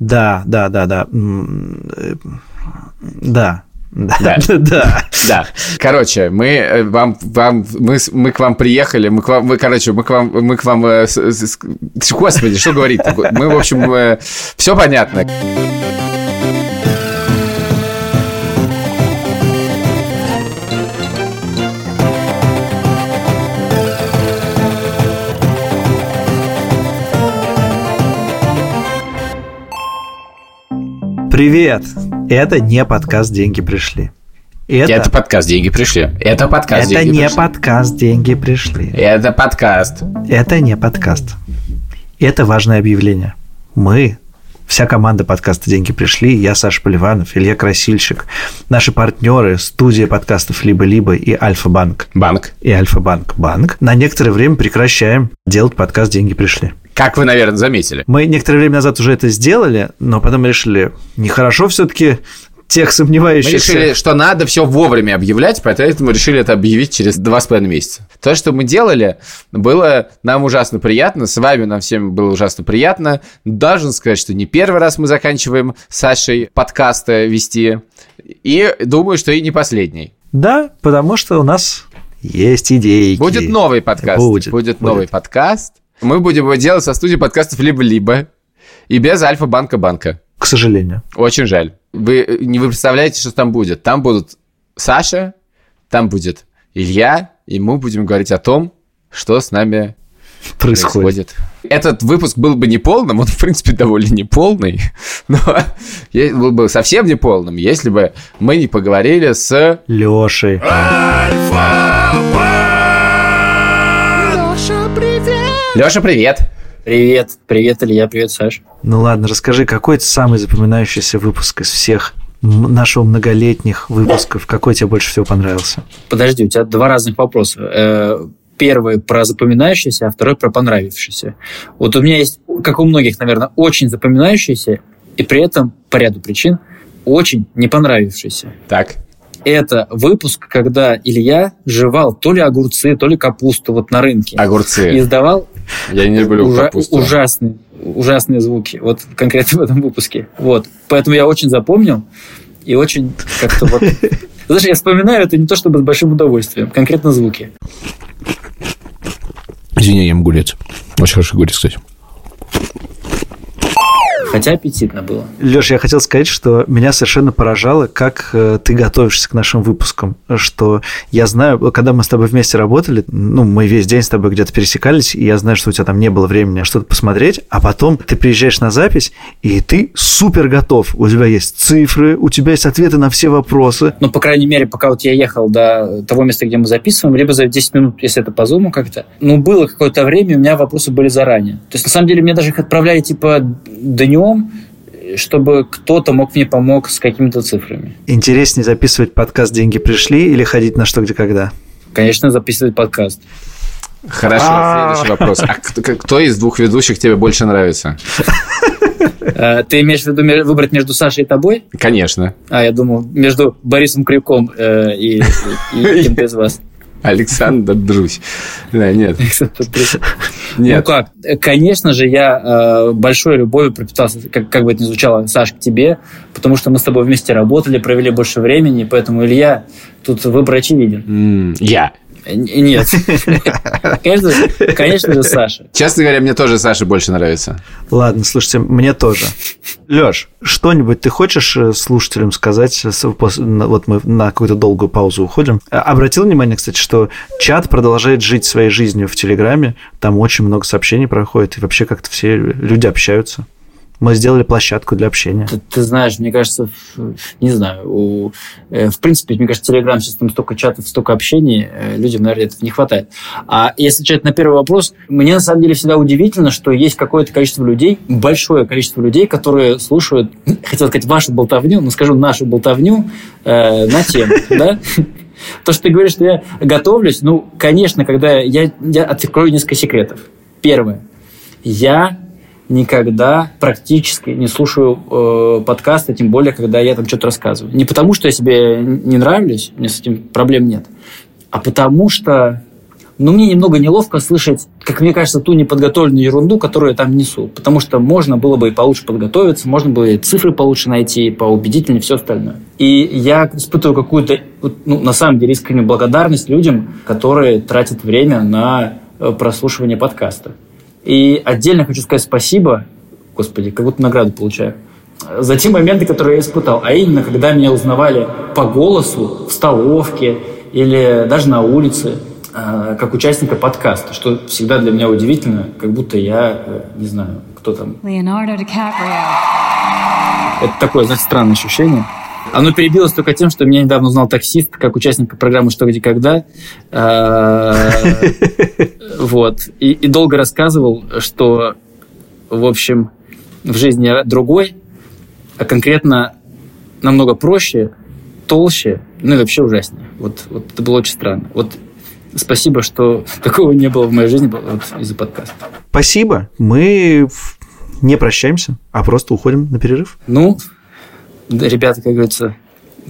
Да, да, да, да. Э, Да. Да. Да. Да. Да. Короче, мы э, вам, вам, мы, мы к вам приехали, мы к вам, мы, короче, мы к вам, мы к вам, э, с- с- господи, что говорить Мы, в общем, все понятно. Привет. Это не подкаст «Деньги пришли». Это, Это подкаст «Деньги пришли». Это подкаст это «Деньги не пришли». подкаст «Деньги пришли». Это подкаст. Это не подкаст. Это важное объявление. Мы, вся команда подкаста «Деньги пришли», я Саша Поливанов, Илья Красильщик, наши партнеры, студия подкастов «Либо-либо» и «Альфа-банк». Банк. И «Альфа-банк» банк. На некоторое время прекращаем делать подкаст «Деньги пришли». Как вы, наверное, заметили. Мы некоторое время назад уже это сделали, но потом решили, нехорошо все-таки тех Мы сомневающихся... решили, что надо все вовремя объявлять, поэтому решили это объявить через два с половиной месяца. То, что мы делали, было нам ужасно приятно, с вами нам всем было ужасно приятно. Должен сказать, что не первый раз мы заканчиваем с Сашей подкасты вести, и думаю, что и не последний. Да, потому что у нас есть идеи. Будет новый подкаст. Будет, Будет новый подкаст. Мы будем его делать со студии подкастов «Либо-либо» и без Альфа-банка-банка. К сожалению. Очень жаль. Вы не вы представляете, что там будет. Там будут Саша, там будет Илья, и мы будем говорить о том, что с нами Происходит. происходит. Этот выпуск был бы неполным, он, в принципе, довольно неполный, но был бы совсем неполным, если бы мы не поговорили с... Лешей. Леша, привет! Привет, привет, Илья, привет, Саш. Ну ладно, расскажи, какой это самый запоминающийся выпуск из всех нашего многолетних выпусков? Какой тебе больше всего понравился? Подожди, у тебя два разных вопроса. Э, Первый про запоминающийся, а второй про понравившийся. Вот у меня есть, как у многих, наверное, очень запоминающийся, и при этом по ряду причин очень не понравившийся. Так, Это выпуск, когда Илья жевал то ли огурцы, то ли капусту вот на рынке. И огурцы. Я не люблю ужа- капусту. ужасные, ужасные звуки. Вот конкретно в этом выпуске. Вот. Поэтому я очень запомнил и очень как-то вот... Знаешь, я вспоминаю это не то чтобы с большим удовольствием, конкретно звуки. Извини, я ем огурец. Очень хороший огурец, кстати. Хотя аппетитно было. Леш, я хотел сказать, что меня совершенно поражало, как э, ты готовишься к нашим выпускам. Что я знаю, когда мы с тобой вместе работали, ну, мы весь день с тобой где-то пересекались, и я знаю, что у тебя там не было времени что-то посмотреть, а потом ты приезжаешь на запись, и ты супер готов. У тебя есть цифры, у тебя есть ответы на все вопросы. Ну, по крайней мере, пока вот я ехал до того места, где мы записываем, либо за 10 минут, если это по зуму как-то, ну, было какое-то время, у меня вопросы были заранее. То есть, на самом деле, мне даже их отправляли, типа, днем, чтобы кто-то мог мне помог с какими-то цифрами. Интереснее записывать подкаст «Деньги пришли» или ходить на что, где, когда? Конечно, записывать подкаст. Хорошо, следующий вопрос. А кто, из двух ведущих тебе больше нравится? Э, Ты имеешь в виду выбрать между Сашей и тобой? Конечно. А, я думал, между Борисом Крюком э, и, и, и кем-то из вас. Александр Друзь. Да, нет. Ну Нет. как, э, конечно же, я э, большой любовью пропитался, как, как бы это ни звучало, Саш, к тебе, потому что мы с тобой вместе работали, провели больше времени, поэтому, Илья, тут выбор очевиден. М, Я. Н- Нет. Конечно же, конечно же, Саша. Честно говоря, мне тоже Саша больше нравится. Ладно, слушайте, мне тоже. Леш, что-нибудь ты хочешь э, слушателям сказать? Вот мы на какую-то долгую паузу уходим. Обратил внимание, кстати, что чат продолжает жить своей жизнью в Телеграме. Там очень много сообщений проходит, и вообще как-то все люди общаются. Мы сделали площадку для общения. Ты, ты знаешь, мне кажется, не знаю, у, э, в принципе, мне кажется, Телеграм сейчас там столько чатов, столько общений, э, людям, наверное, этого не хватает. А если отвечать на первый вопрос, мне на самом деле всегда удивительно, что есть какое-то количество людей, большое количество людей, которые слушают, хотел сказать, вашу болтовню, но скажу нашу болтовню э, на тему, да? То, что ты говоришь, что я готовлюсь, ну, конечно, когда я, я открою несколько секретов. Первое. Я никогда практически не слушаю э, подкасты, тем более, когда я там что-то рассказываю. Не потому, что я себе не нравлюсь, у меня с этим проблем нет, а потому что но мне немного неловко слышать, как мне кажется, ту неподготовленную ерунду, которую я там несу. Потому что можно было бы и получше подготовиться, можно было и цифры получше найти, поубедительнее, все остальное. И я испытываю какую-то, ну, на самом деле, искреннюю благодарность людям, которые тратят время на э, прослушивание подкаста. И отдельно хочу сказать спасибо, господи, как будто награду получаю, за те моменты, которые я испытал. А именно, когда меня узнавали по голосу в столовке или даже на улице, э, как участника подкаста, что всегда для меня удивительно, как будто я, э, не знаю, кто там. Леонардо Ди Каприо. Это такое, знаете, странное ощущение. Оно перебилось только тем, что меня недавно узнал таксист, как участника программы «Что, где, когда». Э, вот. И долго рассказывал, что, в общем, в жизни другой, а конкретно намного проще, толще, ну и вообще ужаснее. Вот, вот это было очень странно. Вот спасибо, что такого не было в моей жизни вот, из-за подкаста. Спасибо. Мы не прощаемся, а просто уходим на перерыв. Ну, ребята, как говорится,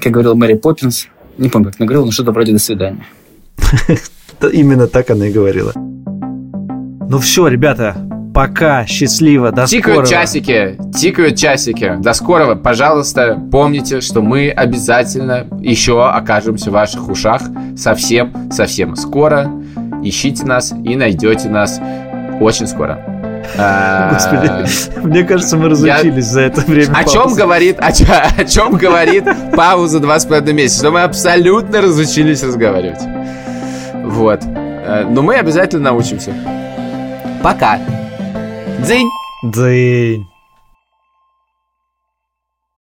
как говорил Мэри Поппинс, не помню, как она говорила, но что-то вроде «до свидания». Именно так она и говорила. Ну все, ребята, Пока, счастливо, до тикают скорого. часики, тикают часики. До скорого. Пожалуйста, помните, что мы обязательно еще окажемся в ваших ушах совсем, совсем скоро. Ищите нас и найдете нас очень скоро. А, Господи, мне кажется, мы разучились за это время. О чем говорит, о, чем говорит пауза два с половиной месяца? Что мы абсолютно разучились разговаривать. Вот. Э, но мы обязательно научимся. Пока. Дзынь! Дзынь!